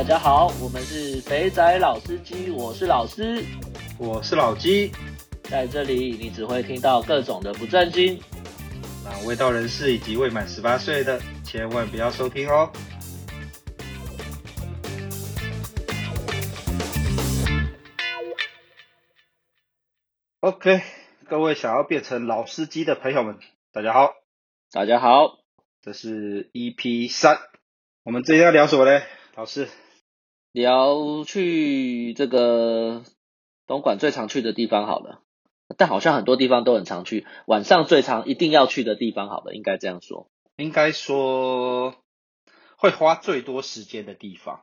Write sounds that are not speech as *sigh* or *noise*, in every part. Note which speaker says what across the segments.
Speaker 1: 大家好，我们是肥仔老司机，我是老师，
Speaker 2: 我是老鸡，
Speaker 1: 在这里你只会听到各种的不正经，
Speaker 2: 那未到人士以及未满十八岁的，千万不要收听哦。OK，各位想要变成老司机的朋友们，大家好，
Speaker 1: 大家好，
Speaker 2: 这是 EP 三，我们今天要聊什么呢？老师，
Speaker 1: 聊去这个东莞最常去的地方好了，但好像很多地方都很常去。晚上最常一定要去的地方好了，应该这样说。
Speaker 2: 应该说会花最多时间的地方，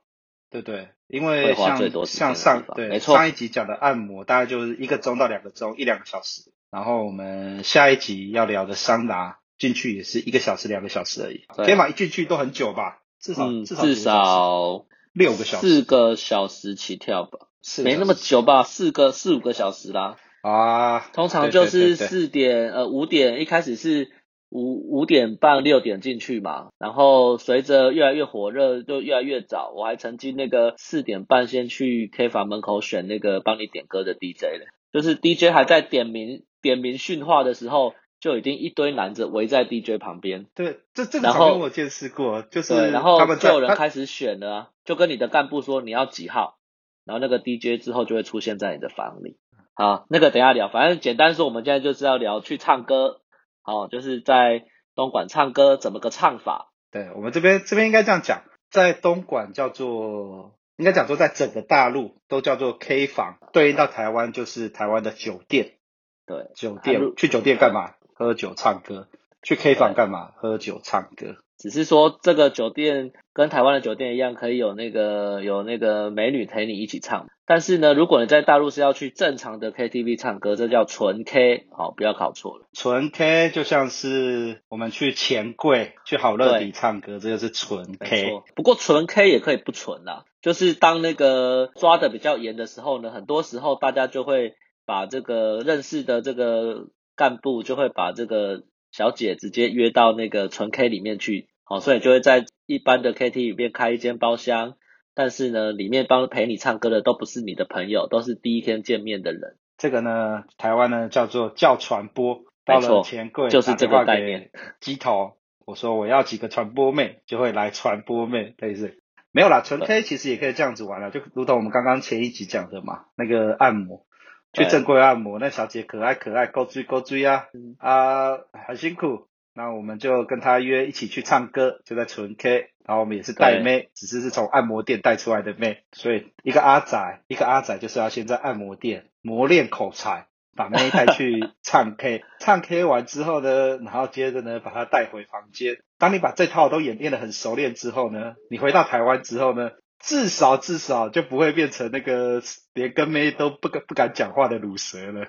Speaker 2: 对不对？因为像像上对没错上一集讲的按摩，大概就是一个钟到两个钟，一两个小时。然后我们下一集要聊的桑拿，进去也是一个小时、两个小时而已。天马？一进去都很久吧？至少、嗯、至少至少六个小时，
Speaker 1: 四个小时起跳吧，没那么久吧，四个四五个小时啦。
Speaker 2: 啊，
Speaker 1: 通常就是四点呃五点，一开始是五五点半六点进去嘛，然后随着越来越火热，就越来越早。我还曾经那个四点半先去 K 房门口选那个帮你点歌的 DJ 嘞，就是 DJ 还在点名点名训话的时候。就已经一堆男子围在 DJ 旁边，
Speaker 2: 对，这这个场面我见识过，就是
Speaker 1: 然后就有人开始选了，啊，就跟你的干部说你要几号，然后那个 DJ 之后就会出现在你的房里。好，那个等一下聊，反正简单说，我们现在就是要聊去唱歌，好，就是在东莞唱歌怎么个唱法？
Speaker 2: 对，我们这边这边应该这样讲，在东莞叫做，应该讲说在整个大陆都叫做 K 房，对应到台湾就是台湾的酒店，
Speaker 1: 对，
Speaker 2: 酒店去酒店干嘛？喝酒唱歌，去 K 房干嘛？喝酒唱歌。
Speaker 1: 只是说这个酒店跟台湾的酒店一样，可以有那个有那个美女陪你一起唱。但是呢，如果你在大陆是要去正常的 KTV 唱歌，这叫纯 K，好，不要搞错了。
Speaker 2: 纯 K 就像是我们去钱柜、去好乐迪唱歌，这个是纯 K。
Speaker 1: 不过纯 K 也可以不纯啦，就是当那个抓的比较严的时候呢，很多时候大家就会把这个认识的这个。干部就会把这个小姐直接约到那个纯 K 里面去，哦，所以就会在一般的 KTV 里面开一间包厢，但是呢，里面帮陪你唱歌的都不是你的朋友，都是第一天见面的人。
Speaker 2: 这个呢，台湾呢叫做叫传播，到了钱柜
Speaker 1: 就是这个概念。*laughs*
Speaker 2: 机头，我说我要几个传播妹，就会来传播妹，类似。没有啦，纯 K 其实也可以这样子玩了，就如同我们刚刚前一集讲的嘛，那个按摩。去正规按摩，那小姐可爱可爱，勾追勾追啊，嗯、啊，很辛苦。那我们就跟她约一起去唱歌，就在纯 K，然后我们也是带妹，只是是从按摩店带出来的妹。所以一个阿仔，一个阿仔就是要先在按摩店磨练口才，把妹带去唱 K，*laughs* 唱 K 完之后呢，然后接着呢把她带回房间。当你把这套都演练得很熟练之后呢，你回到台湾之后呢，至少至少就不会变成那个连跟妹都不敢不敢讲话的乳蛇了。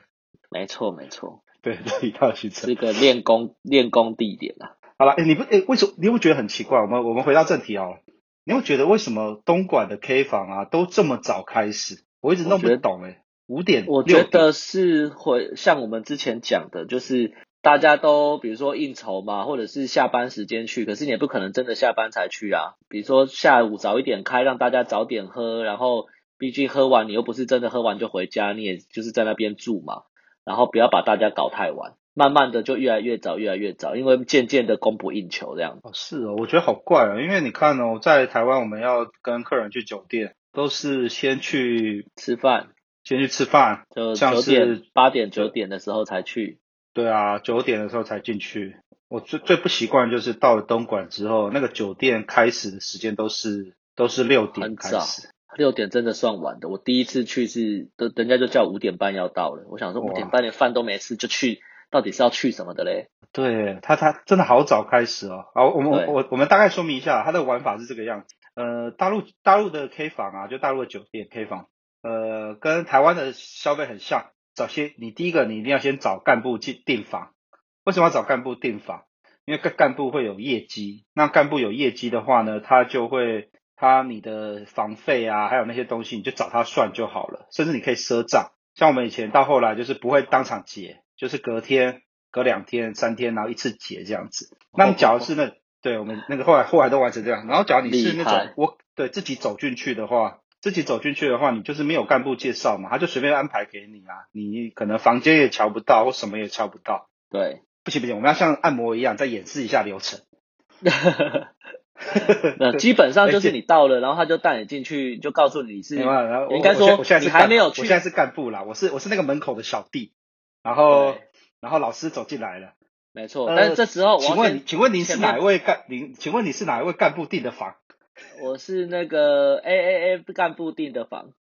Speaker 1: 没错没错，
Speaker 2: 对，这一套行程
Speaker 1: 是个练功练功地点啊。
Speaker 2: 好了，哎，你不哎，为什么你会觉得很奇怪？我们我们回到正题哦。你会觉得为什么东莞的 K 房啊都这么早开始？我一直弄不懂哎。五点，
Speaker 1: 我觉得是会像我们之前讲的，就是。大家都比如说应酬嘛，或者是下班时间去，可是你也不可能真的下班才去啊。比如说下午早一点开，让大家早点喝，然后毕竟喝完你又不是真的喝完就回家，你也就是在那边住嘛。然后不要把大家搞太晚，慢慢的就越来越早，越来越早，因为渐渐的供不应求这样。
Speaker 2: 哦，是哦，我觉得好怪哦，因为你看哦，在台湾我们要跟客人去酒店，都是先去
Speaker 1: 吃饭，
Speaker 2: 先去吃饭，
Speaker 1: 就九点八点九点的时候才去。
Speaker 2: 对啊，九点的时候才进去。我最最不习惯就是到了东莞之后，那个酒店开始的时间都是都是六点开始。
Speaker 1: 六点真的算晚的。我第一次去是，都人家就叫五点半要到了。我想说五点半连饭都没吃就去，到底是要去什么的嘞？
Speaker 2: 对他，他真的好早开始哦。好，我们对我我们大概说明一下，他的玩法是这个样子。呃，大陆大陆的 K 房啊，就大陆的酒店 K 房，呃，跟台湾的消费很像。找些，你第一个你一定要先找干部去订房。为什么要找干部订房？因为干干部会有业绩，那干部有业绩的话呢，他就会他你的房费啊，还有那些东西，你就找他算就好了。甚至你可以赊账，像我们以前到后来就是不会当场结，就是隔天、隔两天、三天，然后一次结这样子。那你假如是那对，我们那个后来后来都完成这样。然后，假如你是那种我对自己走进去的话，自己走进去的话，你就是没有干部介绍嘛，他就随便安排给你啊，你可能房间也瞧不到，或什么也瞧不到。
Speaker 1: 对，
Speaker 2: 不行不行，我们要像按摩一样再演示一下流程。*laughs*
Speaker 1: 那基本上就是 *laughs* 你到了，然后他就带你进去，就告诉你是，
Speaker 2: 然后
Speaker 1: 应该说你还没有去，
Speaker 2: 我现在是干部啦，我是我是那个门口的小弟，然后然后老师走进来了。
Speaker 1: 没错，但是这时候，
Speaker 2: 请问，请问您是哪一位干？您，请问你是哪一位干部订的房？
Speaker 1: 我是那个 A A A 干部订的房。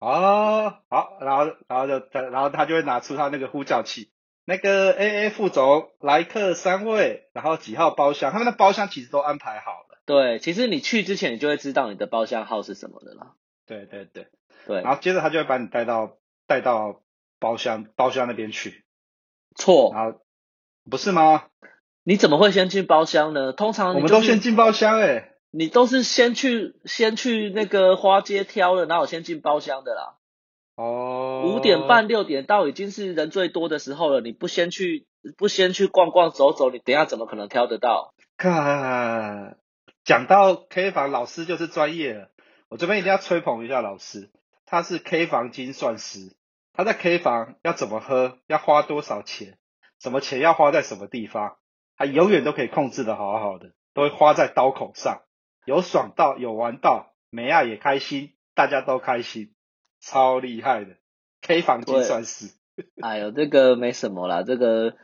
Speaker 2: 哦，好，然后，然后就他，然后他就会拿出他那个呼叫器，那个 A A 副总来客三位，然后几号包厢？他们的包厢其实都安排好了。
Speaker 1: 对，其实你去之前，你就会知道你的包厢号是什么的啦。
Speaker 2: 对对对
Speaker 1: 对，
Speaker 2: 然后接着他就会把你带到带到包厢包厢那边去。
Speaker 1: 错。
Speaker 2: 然后。不是吗？
Speaker 1: 你怎么会先进包厢呢？通常
Speaker 2: 我们都先进包厢诶、欸、
Speaker 1: 你都是先去先去那个花街挑了，然后先进包厢的啦？
Speaker 2: 哦，
Speaker 1: 五点半六点到已经是人最多的时候了，你不先去不先去逛逛走走，你等下怎么可能挑得到？
Speaker 2: 看，讲到 K 房，老师就是专业了。我这边一定要吹捧一下老师，他是 K 房精算师，他在 K 房要怎么喝，要花多少钱。什么钱要花在什么地方，他永远都可以控制的好好的，都会花在刀口上，有爽到，有玩到，美亚也开心，大家都开心，超厉害的，K 房精算师。
Speaker 1: 哎呦，这个没什么啦，这个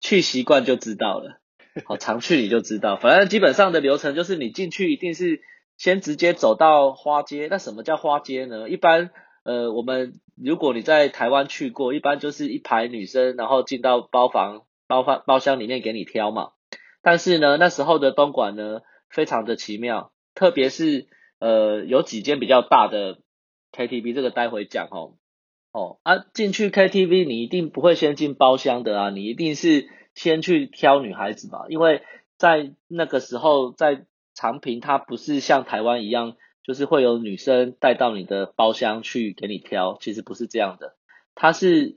Speaker 1: 去习惯就知道了，好常去你就知道，反正基本上的流程就是你进去一定是先直接走到花街，那什么叫花街呢？一般。呃，我们如果你在台湾去过，一般就是一排女生，然后进到包房、包房、包厢里面给你挑嘛。但是呢，那时候的东莞呢，非常的奇妙，特别是呃，有几间比较大的 KTV，这个待会讲哦。哦啊，进去 KTV 你一定不会先进包厢的啊，你一定是先去挑女孩子嘛，因为在那个时候在长平，它不是像台湾一样。就是会有女生带到你的包厢去给你挑，其实不是这样的，它是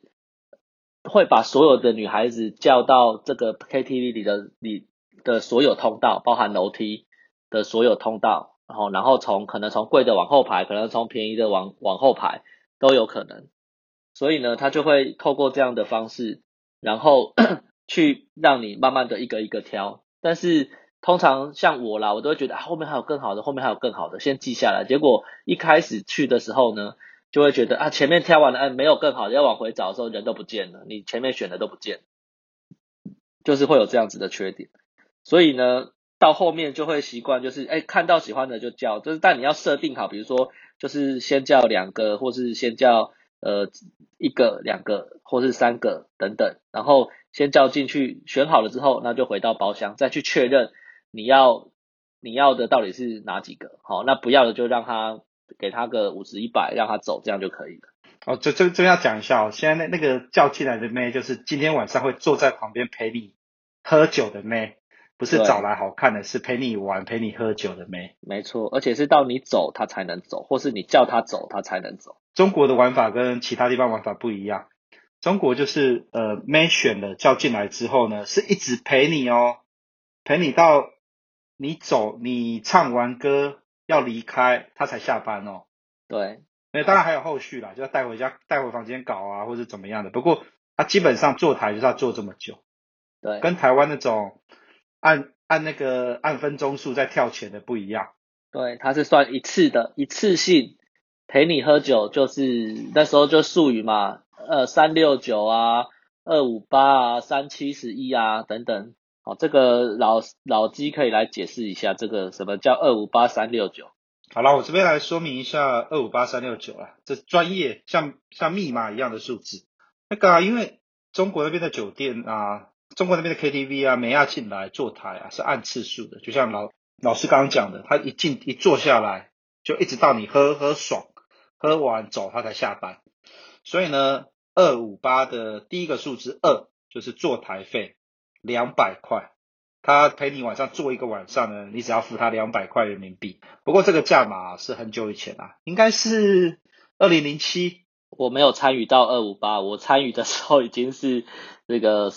Speaker 1: 会把所有的女孩子叫到这个 KTV 里的里的所有通道，包含楼梯的所有通道，然后然后从可能从贵的往后排，可能从便宜的往往后排都有可能，所以呢，他就会透过这样的方式，然后 *coughs* 去让你慢慢的一个一个挑，但是。通常像我啦，我都会觉得啊，后面还有更好的，后面还有更好的，先记下来。结果一开始去的时候呢，就会觉得啊，前面挑完了，哎，没有更好的，要往回找的时候，人都不见了，你前面选的都不见，就是会有这样子的缺点。所以呢，到后面就会习惯，就是哎，看到喜欢的就叫，就是但你要设定好，比如说就是先叫两个，或是先叫呃一个、两个，或是三个等等，然后先叫进去，选好了之后，那就回到包厢再去确认。你要你要的到底是哪几个？好，那不要的就让他给他个五十一百，让他走，这样就可以了。
Speaker 2: 哦，这这这要讲一下哦，现在那那个叫进来的妹，就是今天晚上会坐在旁边陪你喝酒的妹，不是找来好看的，是陪你玩、陪你喝酒的妹。
Speaker 1: 没错，而且是到你走他才能走，或是你叫他走他才能走。
Speaker 2: 中国的玩法跟其他地方玩法不一样，中国就是呃妹选了叫进来之后呢，是一直陪你哦，陪你到。你走，你唱完歌要离开，他才下班哦。
Speaker 1: 对，
Speaker 2: 那当然还有后续啦，就要带回家、带回房间搞啊，或者怎么样的。不过他基本上坐台就是要坐这么久。
Speaker 1: 对，
Speaker 2: 跟台湾那种按按那个按分钟数在跳钱的不一样。
Speaker 1: 对，它是算一次的，一次性陪你喝酒，就是那时候就术语嘛，呃，三六九啊，二五八啊，三七十一啊，等等。哦，这个老老鸡可以来解释一下，这个什么叫二五八三六九？
Speaker 2: 好了，我这边来说明一下二五八三六九啊，这专业像像密码一样的数字。那个啊，因为中国那边的酒店啊，中国那边的 KTV 啊，每要进来坐台啊是按次数的，就像老老师刚刚讲的，他一进一坐下来就一直到你喝喝爽，喝完走他才下班。所以呢，二五八的第一个数字二就是坐台费。两百块，他陪你晚上坐一个晚上呢，你只要付他两百块人民币。不过这个价码是很久以前啊，应该是二零零七，
Speaker 1: 我没有参与到二五八，我参与的时候已经是那个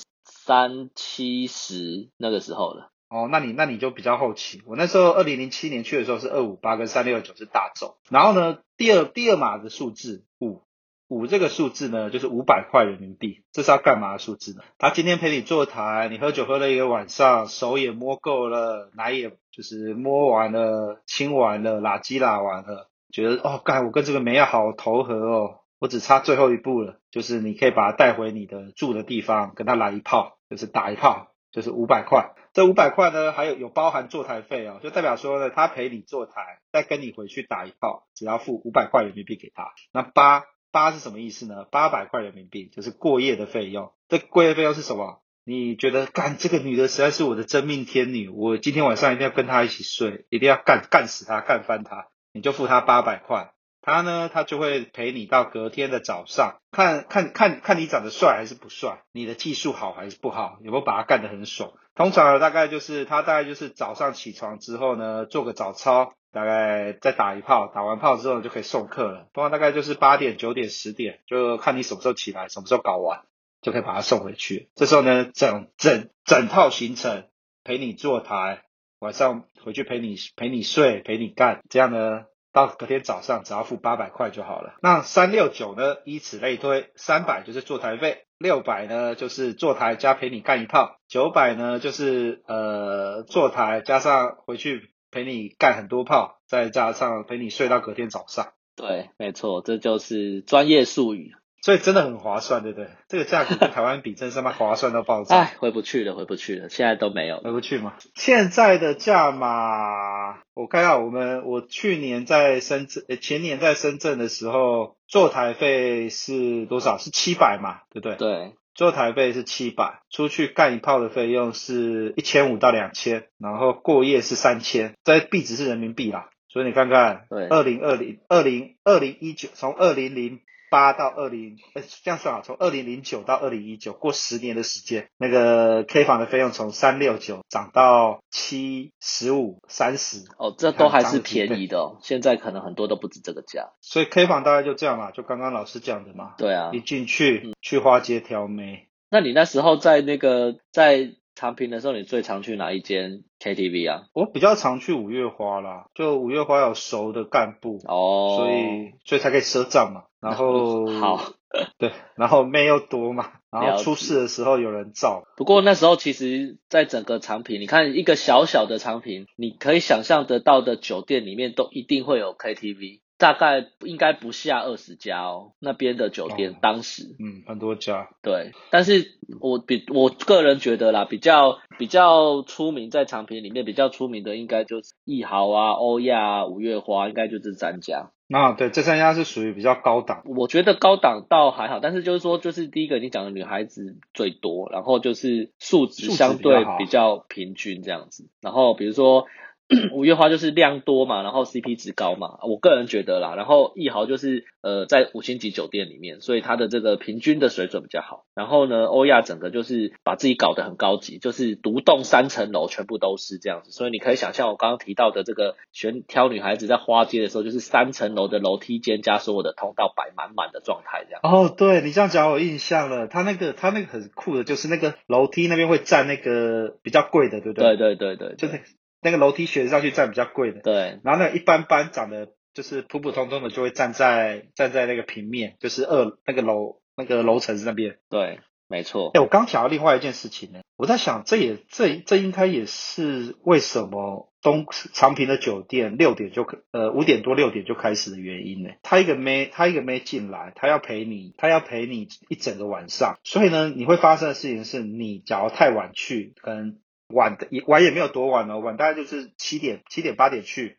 Speaker 1: 三七十那个时候了。
Speaker 2: 哦，那你那你就比较后期。我那时候二零零七年去的时候是二五八跟三六九是大众，然后呢，第二第二码的数字五五这个数字呢就是五百块人民币，这是要干嘛的数字呢？他今天陪你坐台，你喝酒喝了一个晚上，手也摸够了，奶也就是摸完了，亲完了，拉鸡拉完了，觉得哦，干我跟这个妹好投合哦，我只差最后一步了，就是你可以把他带回你的住的地方，跟他来一炮，就是打一炮。就是五百块，这五百块呢，还有有包含坐台费哦，就代表说呢，他陪你坐台，再跟你回去打一炮，只要付五百块人民币给他。那八八是什么意思呢？八百块人民币就是过夜的费用。这过夜费用是什么？你觉得干这个女的实在是我的真命天女，我今天晚上一定要跟她一起睡，一定要干干死她，干翻她，你就付她八百块。他呢，他就会陪你到隔天的早上，看看看看你长得帅还是不帅，你的技术好还是不好，有没有把他干得很爽。通常大概就是他大概就是早上起床之后呢，做个早操，大概再打一炮，打完炮之后就可以送客了。通常大概就是八点、九点、十点，就看你什么时候起来，什么时候搞完，就可以把他送回去。这时候呢，整整整套行程陪你坐台，晚上回去陪你陪你睡，陪你干，这样呢。到隔天早上只要付八百块就好了。那三六九呢？以此类推，三百就是坐台费，六百呢就是坐台加陪你干一炮，九百呢就是呃坐台加上回去陪你干很多炮，再加上陪你睡到隔天早上。
Speaker 1: 对，没错，这就是专业术语。
Speaker 2: 所以真的很划算，对不对？这个价格跟台湾比，真是他妈划算到爆炸。
Speaker 1: 哎，回不去了，回不去了，现在都没有，
Speaker 2: 回不去吗？现在的价码，我看到我们，我去年在深圳，前年在深圳的时候，坐台费是多少？是七百嘛，对不对？
Speaker 1: 对，
Speaker 2: 坐台费是七百，出去干一炮的费用是一千五到两千，然后过夜是三千，在币值是人民币啦，所以你看看，
Speaker 1: 对，
Speaker 2: 二零二零二零二零一九，从二零零。八到二零，呃，这样算啊，从二零零九到二零一九，过十年的时间，那个 K 房的费用从三六九涨到七十五、三十。
Speaker 1: 哦，这都还是便宜的哦。现在可能很多都不止这个价。
Speaker 2: 所以 K 房大概就这样嘛，就刚刚老师讲的嘛。
Speaker 1: 对啊。
Speaker 2: 一进去、嗯、去花街挑妹。
Speaker 1: 那你那时候在那个在长平的时候，你最常去哪一间 KTV 啊？
Speaker 2: 我比较常去五月花啦，就五月花有熟的干部哦，所以所以才可以赊账嘛。然后 *laughs*
Speaker 1: 好，
Speaker 2: 对，然后妹又多嘛，*laughs* 然后出事的时候有人照。
Speaker 1: 不过那时候其实，在整个长平，你看一个小小的长平，你可以想象得到的酒店里面都一定会有 KTV。大概应该不下二十家哦，那边的酒店、哦、当时，
Speaker 2: 嗯，很多家，
Speaker 1: 对，但是我比我个人觉得啦，比较比较出名在长平里面比较出名的，应该就是艺豪啊、欧亚、啊、五月花，应该就这三家。
Speaker 2: 那对，这三家是属于比较高档。
Speaker 1: 我觉得高档倒还好，但是就是说，就是第一个你讲的女孩子最多，然后就是素质相对比较平均这样子，然后比如说。*clears throat* 五月花就是量多嘛，然后 CP 值高嘛，我个人觉得啦。然后艺豪就是呃在五星级酒店里面，所以它的这个平均的水准比较好。然后呢，欧亚整个就是把自己搞得很高级，就是独栋三层楼全部都是这样子。所以你可以想象我刚刚提到的这个选挑女孩子在花街的时候，就是三层楼的楼梯间加所有的通道摆满满的状态这样。
Speaker 2: 哦，对你这样讲我有印象了，他那个他那个很酷的，就是那个楼梯那边会站那个比较贵的，对不对？
Speaker 1: 对对对对，
Speaker 2: 就是。那个楼梯学上去站比较贵的，
Speaker 1: 对。
Speaker 2: 然后那个一般般长得就是普普通通的，就会站在站在那个平面，就是二那个楼那个楼层那边。
Speaker 1: 对，没错。
Speaker 2: 哎，我刚想到另外一件事情呢，我在想，这也这这应该也是为什么东长平的酒店六点就呃五点多六点就开始的原因呢？他一个妹他一个妹进来，他要陪你，他要陪你一整个晚上，所以呢，你会发生的事情是你假如太晚去，可能。晚的也晚也没有多晚哦，晚大概就是七点七点八点去，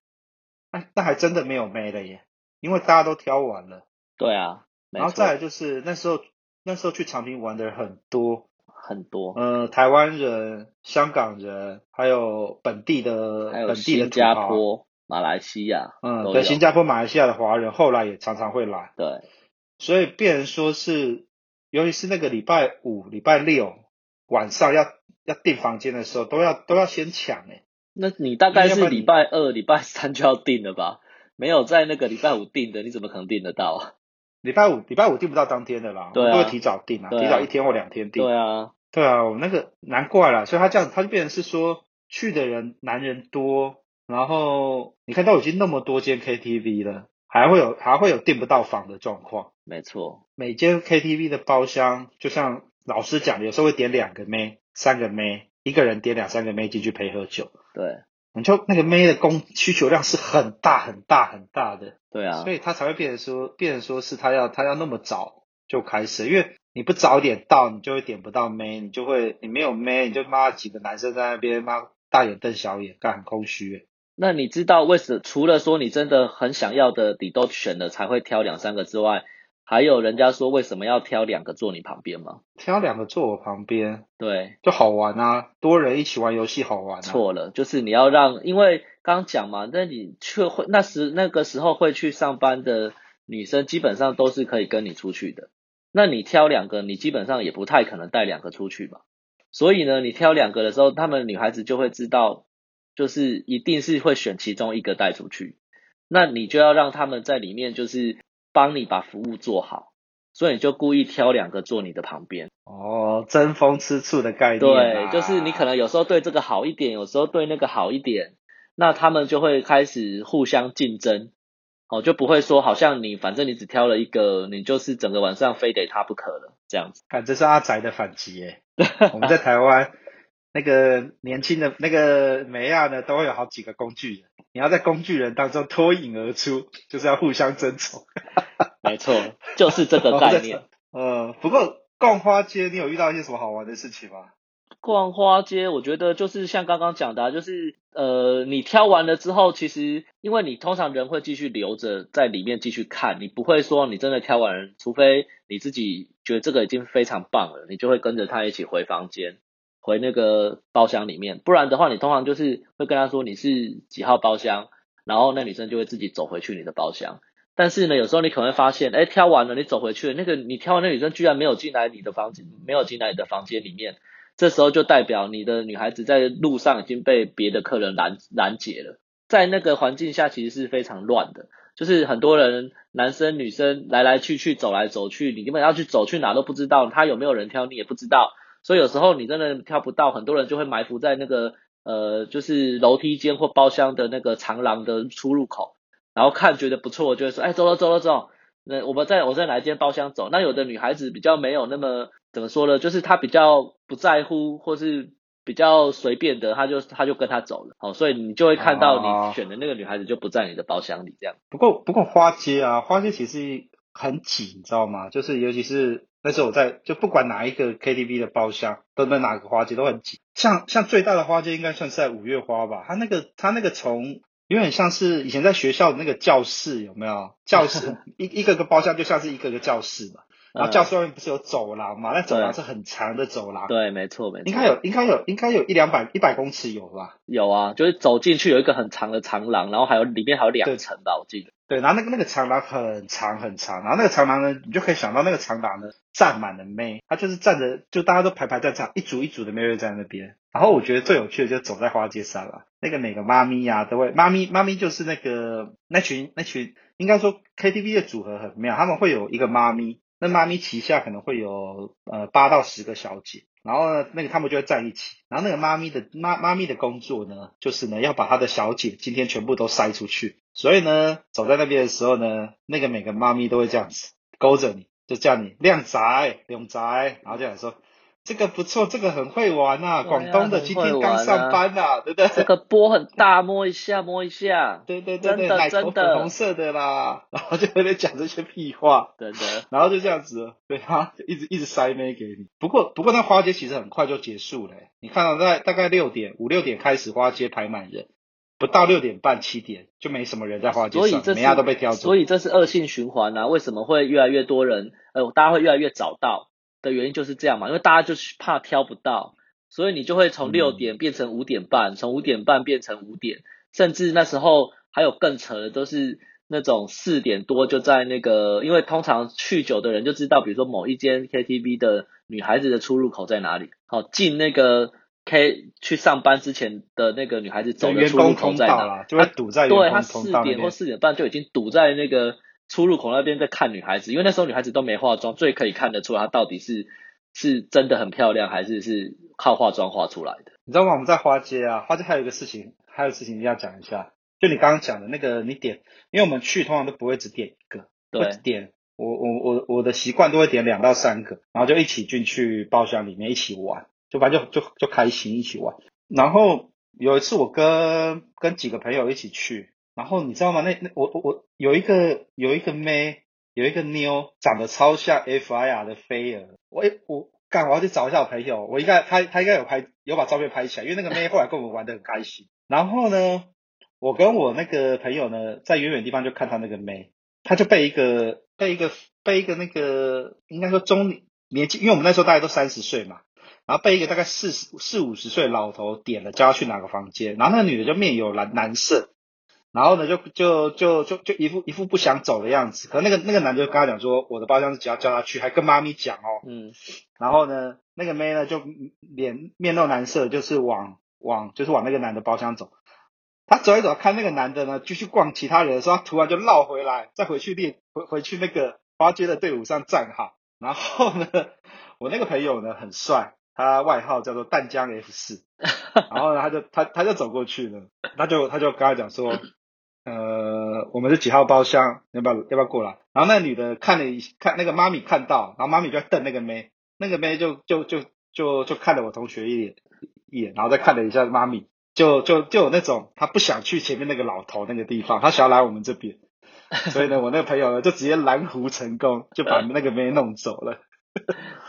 Speaker 2: 哎，那还真的没有妹了耶，因为大家都挑完了。
Speaker 1: 对啊，
Speaker 2: 然后再来就是那时候那时候去长平玩的人很多
Speaker 1: 很多，
Speaker 2: 呃，台湾人、香港人，还有本地的
Speaker 1: 还有
Speaker 2: 本地的
Speaker 1: 新加坡、马来西亚，
Speaker 2: 嗯，对，新加坡、马来西亚的华人后来也常常会来。
Speaker 1: 对，
Speaker 2: 所以变成说是，尤其是那个礼拜五、礼拜六晚上要。要订房间的时候，都要都要先抢哎。
Speaker 1: 那你大概是礼拜二、礼拜三就要订了吧？没有在那个礼拜五订的，你怎么可能订得到啊？
Speaker 2: 礼拜五礼拜五订不到当天的啦，
Speaker 1: 对啊，
Speaker 2: 都会提早订啊，提早一天或两天订。
Speaker 1: 对啊，
Speaker 2: 对啊，我那个难怪啦，所以他这样，他就变成是说，去的人男人多，然后你看都已经那么多间 KTV 了，还会有还会有订不到房的状况。
Speaker 1: 没错，
Speaker 2: 每间 KTV 的包厢，就像老师讲的，有时候会点两个妹、三个妹，一个人点两三个妹进去陪喝酒。
Speaker 1: 对，
Speaker 2: 你就那个妹的供需求量是很大很大很大的。
Speaker 1: 对啊，
Speaker 2: 所以他才会变成说，变成说是他要他要那么早就开始，因为你不早点到，你就会点不到妹，你就会你没有妹，你就妈几个男生在那边妈大眼瞪小眼，干很空虚。
Speaker 1: 那你知道为什么？除了说你真的很想要的你都选了才会挑两三个之外，还有人家说为什么要挑两个坐你旁边吗？
Speaker 2: 挑两个坐我旁边，
Speaker 1: 对，
Speaker 2: 就好玩啊，多人一起玩游戏好玩啊。
Speaker 1: 错了，就是你要让，因为刚讲嘛，那你却会那时那个时候会去上班的女生，基本上都是可以跟你出去的。那你挑两个，你基本上也不太可能带两个出去嘛。所以呢，你挑两个的时候，他们女孩子就会知道，就是一定是会选其中一个带出去。那你就要让他们在里面就是。帮你把服务做好，所以你就故意挑两个坐你的旁边。
Speaker 2: 哦，争风吃醋的概念。
Speaker 1: 对，就是你可能有时候对这个好一点，有时候对那个好一点，那他们就会开始互相竞争。哦，就不会说好像你反正你只挑了一个，你就是整个晚上非得他不可了这样子。
Speaker 2: 看，这是阿宅的反击耶。*laughs* 我们在台湾，那个年轻的那个美亚呢，都会有好几个工具人。你要在工具人当中脱颖而出，就是要互相争宠。*laughs*
Speaker 1: 没错，就是这个概念。
Speaker 2: 呃，不过逛花街，你有遇到一些什么好玩的事情吗？
Speaker 1: 逛花街，我觉得就是像刚刚讲的啊，就是呃，你挑完了之后，其实因为你通常人会继续留着在里面继续看，你不会说你真的挑完，除非你自己觉得这个已经非常棒了，你就会跟着他一起回房间，回那个包厢里面。不然的话，你通常就是会跟他说你是几号包厢，然后那女生就会自己走回去你的包厢。但是呢，有时候你可能会发现，哎，挑完了，你走回去，那个你挑完那女生居然没有进来你的房间，没有进来你的房间里面，这时候就代表你的女孩子在路上已经被别的客人拦拦截了。在那个环境下，其实是非常乱的，就是很多人，男生女生来来去去，走来走去，你根本要去走去哪都不知道，他有没有人挑你也不知道，所以有时候你真的挑不到，很多人就会埋伏在那个呃，就是楼梯间或包厢的那个长廊的出入口。然后看觉得不错，就会说，哎，走了走了走，那我们在我在哪一间包厢走？那有的女孩子比较没有那么怎么说呢？就是她比较不在乎，或是比较随便的，她就她就跟他走了。好，所以你就会看到你选的那个女孩子就不在你的包厢里这样。
Speaker 2: 不过不过花街啊，花街其实很挤，你知道吗？就是尤其是那时候我在，就不管哪一个 KTV 的包厢，都在哪个花街都很挤。像像最大的花街应该算是在五月花吧？它那个它那个从有点像是以前在学校的那个教室，有没有？教室 *laughs* 一一个个包厢就像是一个个教室嘛。然后教室外面不是有走廊嘛？那走廊是很长的走廊。
Speaker 1: 对，没错，没错。
Speaker 2: 应该有，应该有，应该有一两百一百公尺有吧？
Speaker 1: 有啊，就是走进去有一个很长的长廊，然后还有里面还有两层吧，我记得。
Speaker 2: 对，然后那个那个长廊很长很长，然后那个长廊呢，你就可以想到那个长廊呢站满了妹，她就是站着，就大家都排排站站，一组一组的妹妹在那边。然后我觉得最有趣的就是走在花街上了，那个每个妈咪呀、啊、都会，妈咪妈咪就是那个那群那群，应该说 KTV 的组合很妙，他们会有一个妈咪。那妈咪旗下可能会有呃八到十个小姐，然后呢，那个他们就会在一起，然后那个妈咪的妈妈咪的工作呢，就是呢要把她的小姐今天全部都塞出去，所以呢走在那边的时候呢，那个每个妈咪都会这样子勾着你，就叫你靓仔靓仔，然后这样说。这个不错，这个很会玩啊！广东的今天刚上班啊，对不对？
Speaker 1: 这个波很大，摸一下，摸一下。
Speaker 2: 对对对对，奶头粉红色的啦，*laughs* 然后就在那讲这些屁话，
Speaker 1: 真的。
Speaker 2: 然后就这样子，对啊，就一直一直塞妹给你。不过不过那花街其实很快就结束了，你看到在大概六点五六点开始花街排满人，不到六点半七点就没什么人在花街上，所以这每样都被挑走。
Speaker 1: 所以这是恶性循环啊！为什么会越来越多人？呃，大家会越来越早到。的原因就是这样嘛，因为大家就是怕挑不到，所以你就会从六点变成五点半，从五点半变成五点，甚至那时候还有更扯的，都是那种四点多就在那个，因为通常去酒的人就知道，比如说某一间 KTV 的女孩子的出入口在哪里，好，进那个 K 去上班之前的那个女孩子走的出入口在哪，
Speaker 2: 就会堵在
Speaker 1: 对，她四点或四点半就已经堵在那个。出入口那边在看女孩子，因为那时候女孩子都没化妆，最可以看得出她到底是是真的很漂亮，还是是靠化妆化出来的。
Speaker 2: 你知道吗？我们在花街啊，花街还有一个事情，还有事情要讲一下。就你刚刚讲的那个，你点，因为我们去通常都不会只点一个，
Speaker 1: 对，
Speaker 2: 会点我我我我的习惯都会点两到三个，然后就一起进去包厢里面一起玩，就反正就就就开心一起玩。然后有一次我跟跟几个朋友一起去，然后你知道吗？那那我我我有一个有一个妹，有一个妞，长得超像 FIR 的菲儿，我我干，我要去找一下我朋友，我应该他他应该有拍有把照片拍起来，因为那个妹 *laughs* 后来跟我们玩得很开心。然后呢？我跟我那个朋友呢，在远远地方就看他那个妹，他就被一个被一个被一个那个应该说中年年纪，因为我们那时候大概都三十岁嘛，然后被一个大概四十四五十岁的老头点了，叫他去哪个房间，然后那个女的就面有蓝蓝色，然后呢就就就就就一副一副不想走的样子，可那个那个男的就跟他讲说，我的包厢是只要叫他去，还跟妈咪讲哦，嗯，然后呢那个妹呢就脸面露难色，就是往往就是往那个男的包厢走。他走一走，看那个男的呢，继续逛其他人的时候，他突然就绕回来，再回去练，回回去那个花街的队伍上站好。然后呢，我那个朋友呢很帅，他外号叫做淡江 F 四。*laughs* 然后呢，他就他他就走过去了，他就他就跟他讲说，呃，我们是几号包厢，要不要要不要过来？然后那女的看了一看，那个妈咪看到，然后妈咪就在瞪那个妹，那个妹就就就就就看了我同学一眼一眼，然后再看了一下妈咪。就就就有那种她不想去前面那个老头那个地方，她想要来我们这边，所以呢，我那个朋友呢就直接拦胡成功，就把那个妹弄走了，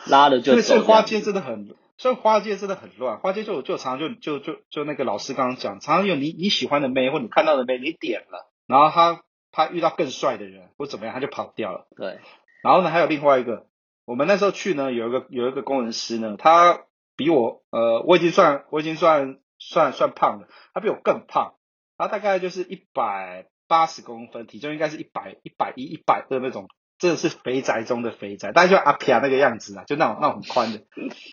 Speaker 1: 拉了就走。*laughs*
Speaker 2: 所以花街真的很，所以花街真的很乱。花街就就常常就就就就那个老师刚刚讲，常常有你你喜欢的妹或你看到的妹，你点了，然后他他遇到更帅的人或怎么样，他就跑掉了。
Speaker 1: 对。
Speaker 2: 然后呢，还有另外一个，我们那时候去呢，有一个有一个工程师呢，他比我呃，我已经算我已经算。算算胖了，他比我更胖，他大概就是一百八十公分，体重应该是一百一百一一百二那种，真的是肥宅中的肥宅，大概就阿皮亚那个样子啊，就那种那种很宽的。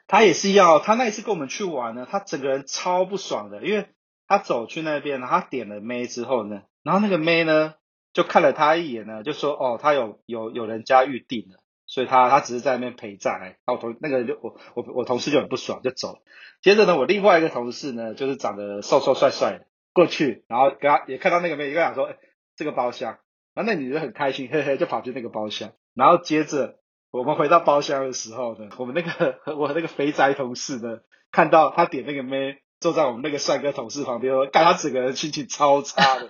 Speaker 2: 他也是要，他那一次跟我们去玩呢，他整个人超不爽的，因为他走去那边，他点了妹之后呢，然后那个妹呢就看了他一眼呢，就说哦，他有有有人家预定了。所以他他只是在那边陪站，然后我同那个就我我我同事就很不爽就走。接着呢，我另外一个同事呢，就是长得瘦瘦帅帅的过去，然后跟他也看到那个妹，一个想说，哎，这个包厢，然后那女的很开心，嘿嘿，就跑去那个包厢。然后接着我们回到包厢的时候呢，我们那个我那个肥宅同事呢，看到他点那个妹坐在我们那个帅哥同事旁边，看他整个人心情超差的。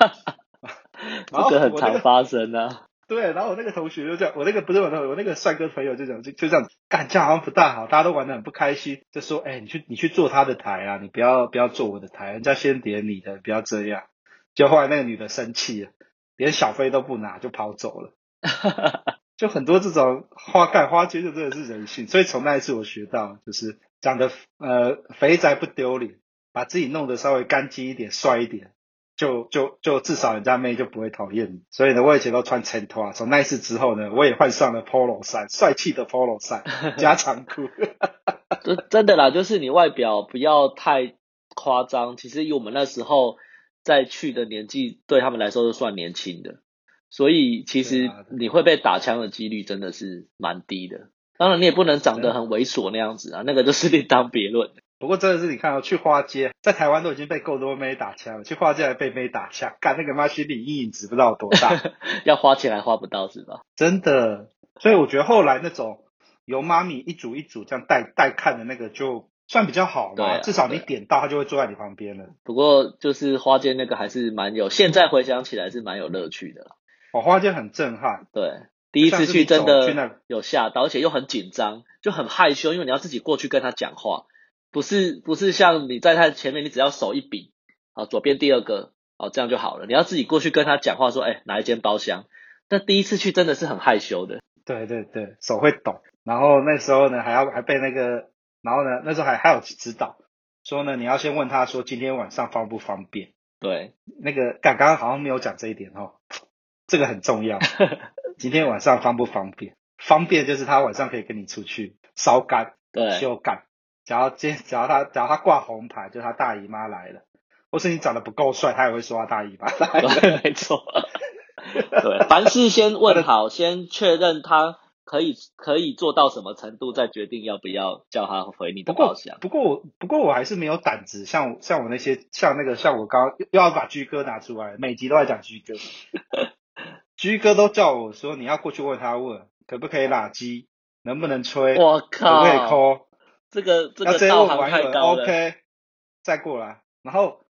Speaker 1: 这个很常发生啊。
Speaker 2: 对，然后我那个同学就这样，我那个不是我那个我那个帅哥朋友就讲就就这样，干这样好像不大好，大家都玩得很不开心，就说，哎，你去你去坐他的台啊，你不要不要坐我的台，人家先点你的，不要这样。就后来那个女的生气了，连小费都不拿就跑走了。*laughs* 就很多这种花干花街就真的是人性，所以从那一次我学到，就是长得呃肥宅不丢脸，把自己弄得稍微干净一点，帅一点。就就就至少人家妹就不会讨厌你，所以呢，我以前都穿衬托啊。从那一次之后呢，我也换上了 polo 衫，帅气的 polo 衫 *laughs* 加长裤。
Speaker 1: 真真的啦，就是你外表不要太夸张。其实以我们那时候在去的年纪，对他们来说都算年轻的，所以其实你会被打枪的几率真的是蛮低的。当然，你也不能长得很猥琐那样子啊，那个就是另当别论。
Speaker 2: 不过真的是你看到、哦、去花街，在台湾都已经被够多妹打枪了，去花街还被妹打枪，干那个妈心理阴影值不知道有多大，*laughs*
Speaker 1: 要花钱还花不到是吧？
Speaker 2: 真的，所以我觉得后来那种由妈咪一组一组这样带带看的那个，就算比较好嘛，啊、至少你点到他就会坐在你旁边了。
Speaker 1: 不过就是花间那个还是蛮有，现在回想起来是蛮有乐趣的。
Speaker 2: 哦，花间很震撼，
Speaker 1: 对，第一次去真的有吓到，而且又很紧张，就很害羞，因为你要自己过去跟他讲话。不是不是像你在他前面，你只要手一比，啊，左边第二个，哦，这样就好了。你要自己过去跟他讲话，说，哎，哪一间包厢？那第一次去真的是很害羞的。
Speaker 2: 对对对，手会抖。然后那时候呢，还要还被那个，然后呢，那时候还还有指导，说呢，你要先问他说今天晚上方不方便。
Speaker 1: 对，
Speaker 2: 那个刚刚好像没有讲这一点哦，这个很重要。*laughs* 今天晚上方不方便？方便就是他晚上可以跟你出去烧干，
Speaker 1: 对，
Speaker 2: 修干。只要今只要他只要他挂红牌，就他大姨妈来了，或是你长得不够帅，他也会说他大姨妈来了。
Speaker 1: 对，没错。*laughs* 对，凡事先问好，*laughs* 先确认他可以可以做到什么程度，再决定要不要叫他回你的包厢。
Speaker 2: 不过我不过我还是没有胆子，像像我那些像那个像我刚刚又要把居哥拿出来，每集都在讲居哥，*laughs* 居哥都叫我说你要过去问他问可不可以拉机，能不能吹，
Speaker 1: 我靠，
Speaker 2: 可不可以抠，
Speaker 1: 这个这个道行太高了。
Speaker 2: OK，再过来，然后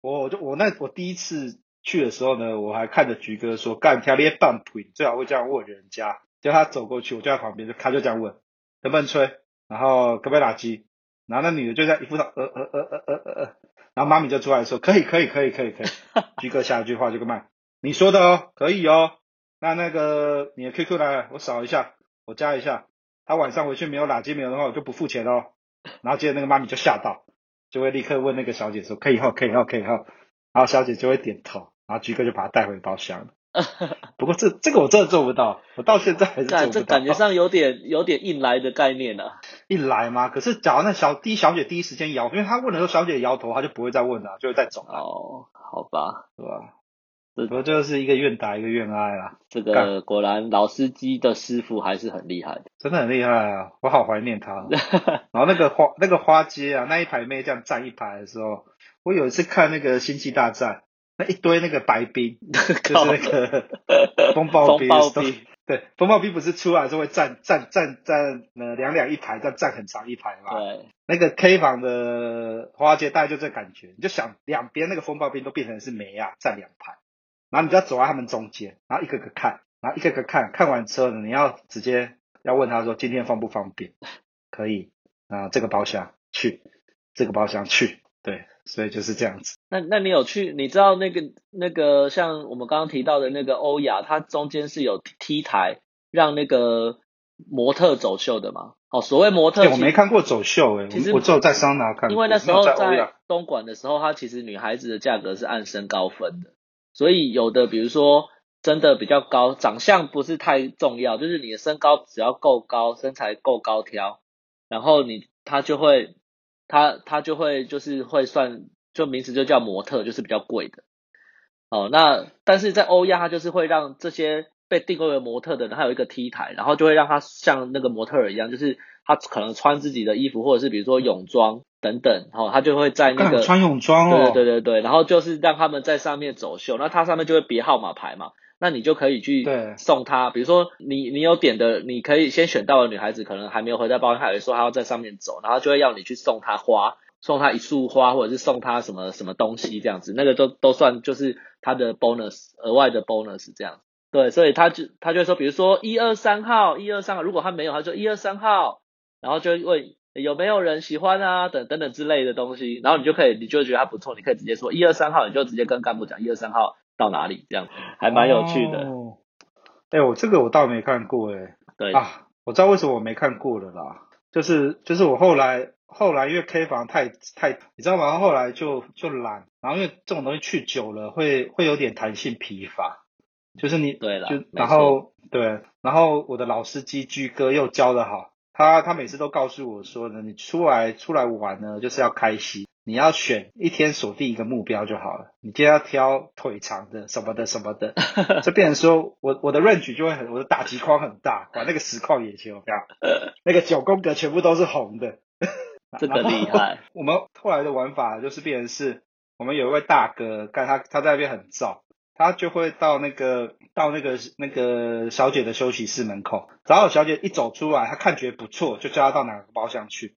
Speaker 2: 我就我那我第一次去的时候呢，我还看着居哥说干条列半腿，最好会这样问人家。叫他走过去，我就在旁边，就他就这样问，能不能吹，然后可不可以打击，然后那女的就在一副上呃呃呃呃呃呃呃，然后妈咪就出来说可以可以可以可以可以，居哥 *laughs* 下一句话就跟麦，你说的哦，可以哦，那那个你的 QQ 来，我扫一下，我加一下，他晚上回去没有打击没有的话，我就不付钱哦，然后接着那个妈咪就吓到，就会立刻问那个小姐说可以后可以后可以后，然后小姐就会点头，然后居哥就把她带回包厢了。*laughs* 不过这这个我真的做不到，我到现在还是做不到。
Speaker 1: 这感觉上有点有点硬来的概念啊。
Speaker 2: 硬来吗？可是假如那小第一小姐第一时间摇，因为她问的时候小姐摇头，她就不会再问了，就会再走了。
Speaker 1: 哦，好吧，
Speaker 2: 是吧？不过就是一个愿打一个愿挨啦。
Speaker 1: 这个果然老司机的师傅还是很厉害的，
Speaker 2: 真的很厉害啊！我好怀念他。*laughs* 然后那个花那个花街啊，那一排妹这样站一排的时候，我有一次看那个星际大战。那一堆那个白冰，*laughs* 就是那个 *laughs* 风暴兵，风暴兵对，风暴兵不是出来就会站站站站呃两两一排，站站很长一排嘛。对，那个 K 房的花街大概就这感觉，你就想两边那个风暴兵都变成是梅亚站两排，然后你就要走在他们中间，然后一个个看，然后一个个看，看完之后呢，你要直接要问他说今天方不方便？可以啊，这个包厢去，这个包厢去，对。所以就是这样子。
Speaker 1: 那那你有去？你知道那个那个像我们刚刚提到的那个欧雅，它中间是有 T 台让那个模特走秀的吗？哦，所谓模特，
Speaker 2: 我没看过走秀诶。其实我只有在桑拿看过。
Speaker 1: 因为那时候在东莞的时候，它其实女孩子的价格是按身高分的，所以有的比如说真的比较高，长相不是太重要，就是你的身高只要够高，身材够高挑，然后你他就会。他他就会就是会算，就名词就叫模特，就是比较贵的。哦，那但是在欧亚，他就是会让这些被定位为模特的人，他有一个 T 台，然后就会让他像那个模特儿一样，就是他可能穿自己的衣服，或者是比如说泳装等等，哦，他就会在那个
Speaker 2: 穿泳装哦，
Speaker 1: 对对对对，然后就是让他们在上面走秀，那他上面就会别号码牌嘛。那你就可以去送她，比如说你你有点的，你可以先选到的女孩子，可能还没有回到包厢，她会说她要在上面走，然后就会要你去送她花，送她一束花，或者是送她什么什么东西这样子，那个都都算就是她的 bonus 额外的 bonus 这样。对，所以他就他就会说，比如说一二三号，一二三号，如果他没有，他就一二三号，然后就会问有没有人喜欢啊，等等等之类的东西，然后你就可以，你就觉得他不错，你可以直接说一二三号，你就直接跟干部讲一二三号。到哪里这样还蛮有趣的。
Speaker 2: 哎、哦，我、欸、这个我倒没看过哎。
Speaker 1: 对
Speaker 2: 啊，我知道为什么我没看过了啦。就是就是我后来后来因为 K 房太太，你知道吗？后来就就懒，然后因为这种东西去久了会会有点弹性疲乏。就是你
Speaker 1: 对了，
Speaker 2: 就然后对，然后我的老司机居哥又教的好，他他每次都告诉我说呢，你出来出来玩呢就是要开心。你要选一天锁定一个目标就好了。你今天要挑腿长的什么的什么的，就 *laughs* 变成说我我的 range 就会很，我的打击框很大，把那个实况眼球，不要 *laughs* 那个九宫格全部都是红的，*laughs*
Speaker 1: 这个厉害。
Speaker 2: 我们后来的玩法就是变成是，我们有一位大哥，看他他在那边很燥，他就会到那个到那个那个小姐的休息室门口，然后小姐一走出来，他看觉得不错，就叫他到哪个包厢去。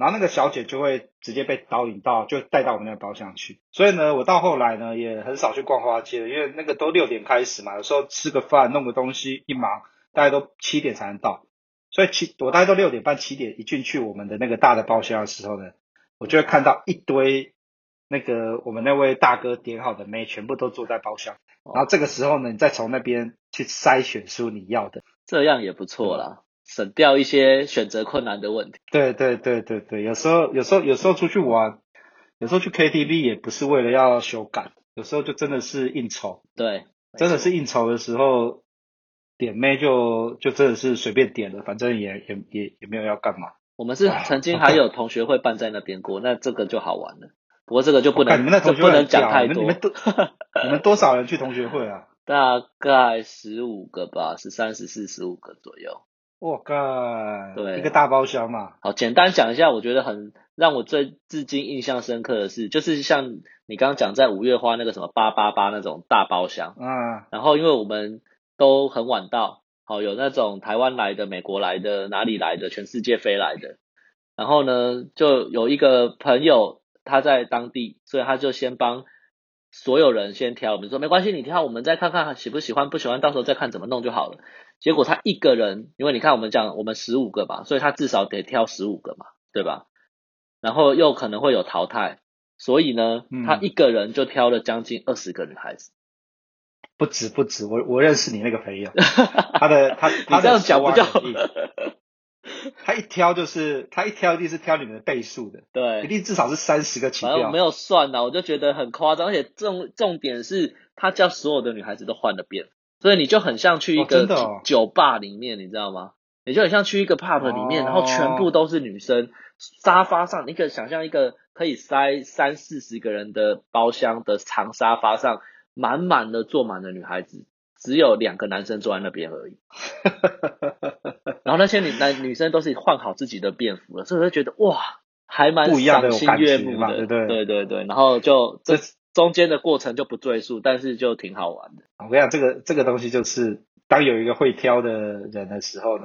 Speaker 2: 然后那个小姐就会直接被导引到，就带到我们那个包厢去。所以呢，我到后来呢也很少去逛花街了，因为那个都六点开始嘛，有时候吃个饭、弄个东西一忙，大概都七点才能到。所以七我大概都六点半、七点一进去我们的那个大的包厢的时候呢，我就会看到一堆那个我们那位大哥点好的妹全部都坐在包厢。然后这个时候呢，你再从那边去筛选出你要的，
Speaker 1: 这样也不错啦。省掉一些选择困难的问题。
Speaker 2: 对对对对对，有时候有时候有时候出去玩，有时候去 KTV 也不是为了要修改，有时候就真的是应酬。
Speaker 1: 对，
Speaker 2: 真的是应酬的时候，点妹就就真的是随便点了，反正也也也也没有要干嘛。
Speaker 1: 我们是曾经还有同学会办在那边过，那这个就好玩了。不过这个就不能，
Speaker 2: 你们那同学
Speaker 1: 不能讲太多。
Speaker 2: 你们，多你们多少人去同学会啊？*laughs*
Speaker 1: 大概十五个吧，十三、十四、十五个左右。
Speaker 2: 我靠，
Speaker 1: 对，
Speaker 2: 一个大包厢嘛。
Speaker 1: 好，简单讲一下，我觉得很让我最至今印象深刻的是，就是像你刚刚讲在五月花那个什么八八八那种大包厢。
Speaker 2: 嗯。
Speaker 1: 然后因为我们都很晚到，好，有那种台湾来的、美国来的、哪里来的、全世界飞来的。然后呢，就有一个朋友他在当地，所以他就先帮所有人先挑。我们说没关系，你挑，我们再看看喜不喜欢，不喜欢到时候再看怎么弄就好了。结果他一个人，因为你看我们讲我们十五个嘛，所以他至少得挑十五个嘛，对吧？然后又可能会有淘汰，所以呢，嗯、他一个人就挑了将近二十个女孩子，
Speaker 2: 不止不止，我我认识你那个朋友，*laughs* 他的他他
Speaker 1: 这样讲不叫，
Speaker 2: 他一挑就是他一挑一定是挑你们的倍数的，
Speaker 1: 对，
Speaker 2: 一定至少是三十个起跳，
Speaker 1: 我没有算呢，我就觉得很夸张，而且重重点是他叫所有的女孩子都换了遍。所以你就很像去一个酒吧里面，你知道吗？你就很像去一个 pub 里面，然后全部都是女生，沙发上，你可以想象一个可以塞三四十个人的包厢的长沙发上，满满的坐满了女孩子，只有两个男生坐在那边而已。*laughs* 然后那些女男女生都是换好自己的便服了，所以我就觉得哇，还蛮赏心悦目的，对对对对。然后就这。中间的过程就不赘述，但是就挺好玩的。
Speaker 2: 我跟你讲，这个这个东西就是，当有一个会挑的人的时候呢，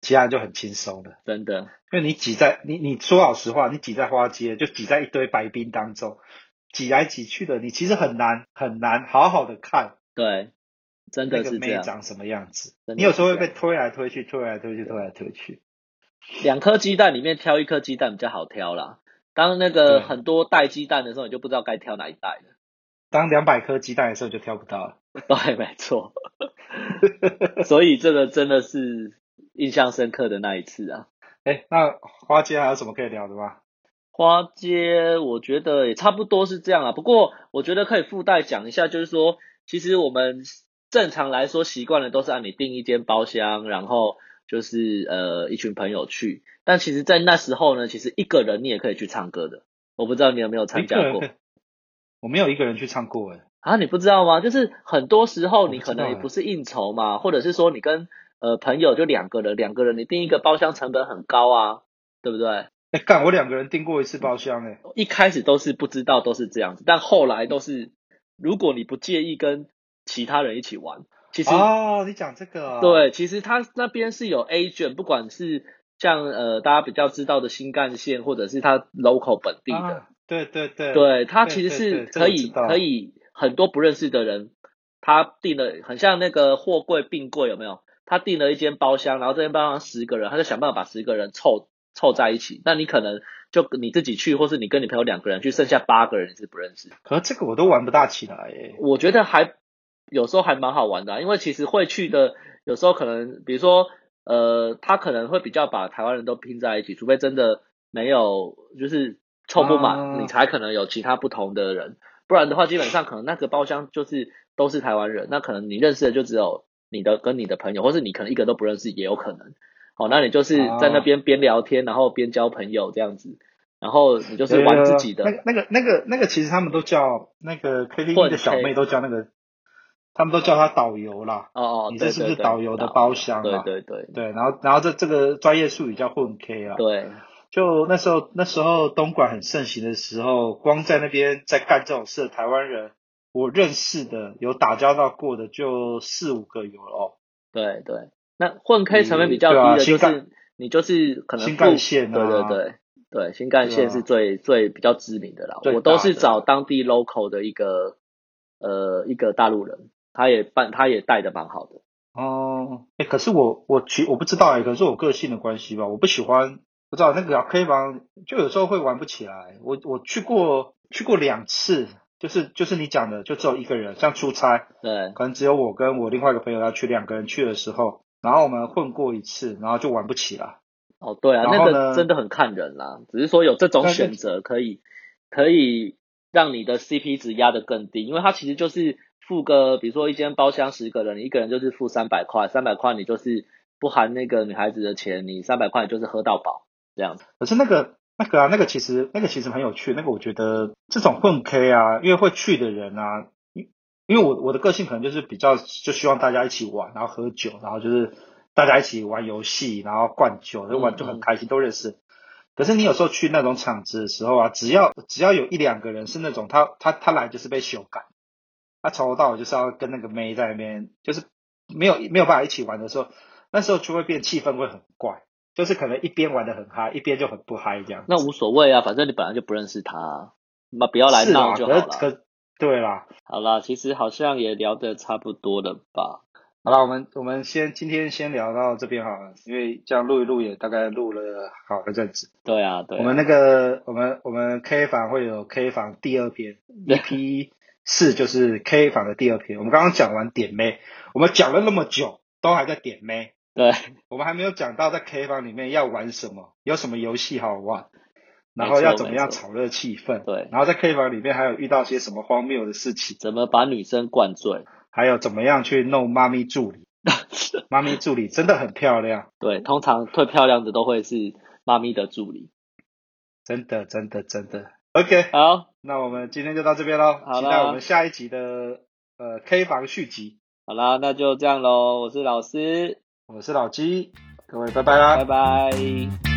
Speaker 2: 其他人就很轻松了，
Speaker 1: 真的。
Speaker 2: 因为你挤在你你说老实话，你挤在花街，就挤在一堆白冰当中，挤来挤去的，你其实很难很难好好的看。
Speaker 1: 对，真的是这样。
Speaker 2: 那个妹长什么样子？你有时候会被推来推去，推来推去，推来推去。
Speaker 1: 两颗鸡蛋里面挑一颗鸡蛋比较好挑啦。当那个很多袋鸡蛋的时候，你就不知道该挑哪一袋了。
Speaker 2: 当两百颗鸡蛋的时候，就挑不到了。*laughs*
Speaker 1: 对，没错。*laughs* 所以这个真的是印象深刻的那一次啊。
Speaker 2: 哎，那花街还有什么可以聊的吗？
Speaker 1: 花街我觉得也差不多是这样啊。不过我觉得可以附带讲一下，就是说，其实我们正常来说习惯的都是按你订一间包厢，然后就是呃一群朋友去。但其实，在那时候呢，其实一个人你也可以去唱歌的。我不知道你有没有参加过？*laughs*
Speaker 2: 我没有一个人去唱过诶。
Speaker 1: 啊，你不知道吗？就是很多时候你可能也不是应酬嘛，或者是说你跟呃朋友就两个人，两个人你订一个包厢成本很高啊，对不对？
Speaker 2: 哎，干，我两个人订过一次包厢哎。
Speaker 1: 一开始都是不知道都是这样子，但后来都是，如果你不介意跟其他人一起玩，其实
Speaker 2: 哦，你讲这个哦，
Speaker 1: 对，其实他那边是有 agent，不管是。像呃，大家比较知道的新干线，或者是它 local 本地的，啊、
Speaker 2: 对对对，
Speaker 1: 对，它其实是可以可以很多不认识的人，他订了很像那个货柜并柜有没有？他订了一间包厢，然后这间包厢十个人，他就想办法把十个人凑凑在一起。那你可能就你自己去，或是你跟你朋友两个人去，剩下八个人是不认识。
Speaker 2: 可是这个我都玩不大起来耶。
Speaker 1: 我觉得还有时候还蛮好玩的，啊，因为其实会去的有时候可能比如说。呃，他可能会比较把台湾人都拼在一起，除非真的没有，就是凑不满，啊、你才可能有其他不同的人，不然的话，基本上可能那个包厢就是都是台湾人，那可能你认识的就只有你的跟你的朋友，或是你可能一个都不认识也有可能。哦，那你就是在那边边聊天，然后边交朋友这样子，然后你就是玩自己的。
Speaker 2: 那个、那个、那个、那个，其实他们都叫那个 KTV 的小妹都叫那个。他们都叫他导游啦。
Speaker 1: 哦哦，
Speaker 2: 你这是不是导游的包厢？
Speaker 1: 对对对
Speaker 2: 对，然后然后这这个专业术语叫混 K 啊。
Speaker 1: 对，
Speaker 2: 就那时候那时候东莞很盛行的时候，光在那边在干这种事的台湾人，我认识的有打交道过的就四五个有了哦。
Speaker 1: 对对，那混 K 成本比较低的就是你就是可能
Speaker 2: 新干线，
Speaker 1: 对对对对，新干线是最最比较知名的啦。我都是找当地 local 的一个呃一个大陆人。他也办，他也带的蛮好的。
Speaker 2: 哦，哎，可是我我其我不知道哎，可是我个性的关系吧，我不喜欢，不知道那个 K 房就有时候会玩不起来。我我去过去过两次，就是就是你讲的，就只有一个人，像出差，
Speaker 1: 对，
Speaker 2: 可能只有我跟我另外一个朋友要去，两个人去的时候，然后我们混过一次，然后就玩不起了。
Speaker 1: 哦，对啊，那个真的很看人啦，只是说有这种选择可以可以让你的 CP 值压得更低，因为它其实就是。付个，比如说一间包厢十个人，你一个人就是付三百块，三百块你就是不含那个女孩子的钱，你三百块就是喝到饱这样子。
Speaker 2: 可是那个那个啊，那个其实那个其实很有趣，那个我觉得这种混 K 啊，因为会去的人啊，因因为我我的个性可能就是比较就希望大家一起玩，然后喝酒，然后就是大家一起玩游戏，然后灌酒，就玩就很开心，都认识。可是你有时候去那种场子的时候啊，只要只要有一两个人是那种他他他来就是被羞感，他从头到尾就是要跟那个妹在那边，就是没有没有办法一起玩的时候，那时候就会变气氛会很怪，就是可能一边玩的很嗨，一边就很不嗨这样。
Speaker 1: 那无所谓啊，反正你本来就不认识他，那不要来闹就好了。
Speaker 2: 可可对啦，
Speaker 1: 好啦，其实好像也聊得差不多了吧。
Speaker 2: 好了，我们我们先今天先聊到这边好了，因为这样录一录也大概录了好一阵子。
Speaker 1: 对啊，对啊。
Speaker 2: 我们那个我们我们 K 房会有 K 房第二篇，EP 四就是 K 房的第二篇。我们刚刚讲完点妹，我们讲了那么久，都还在点妹。
Speaker 1: 对，*laughs*
Speaker 2: 我们还没有讲到在 K 房里面要玩什么，有什么游戏好玩，然后要怎么样炒热气氛。
Speaker 1: 对，
Speaker 2: 然后在 K 房里面还有遇到些什么荒谬的事情，
Speaker 1: 怎么把女生灌醉。
Speaker 2: 还有怎么样去弄妈咪助理？*laughs* 妈咪助理真的很漂亮。
Speaker 1: 对，通常最漂亮的都会是妈咪的助理。
Speaker 2: 真的，真的，真的。OK，
Speaker 1: 好，
Speaker 2: 那我们今天就到这边喽。期待我们下一集的呃 K 房续集。
Speaker 1: 好啦，那就这样喽。我是老师，
Speaker 2: 我是老鸡，各位拜拜啦，
Speaker 1: 拜拜。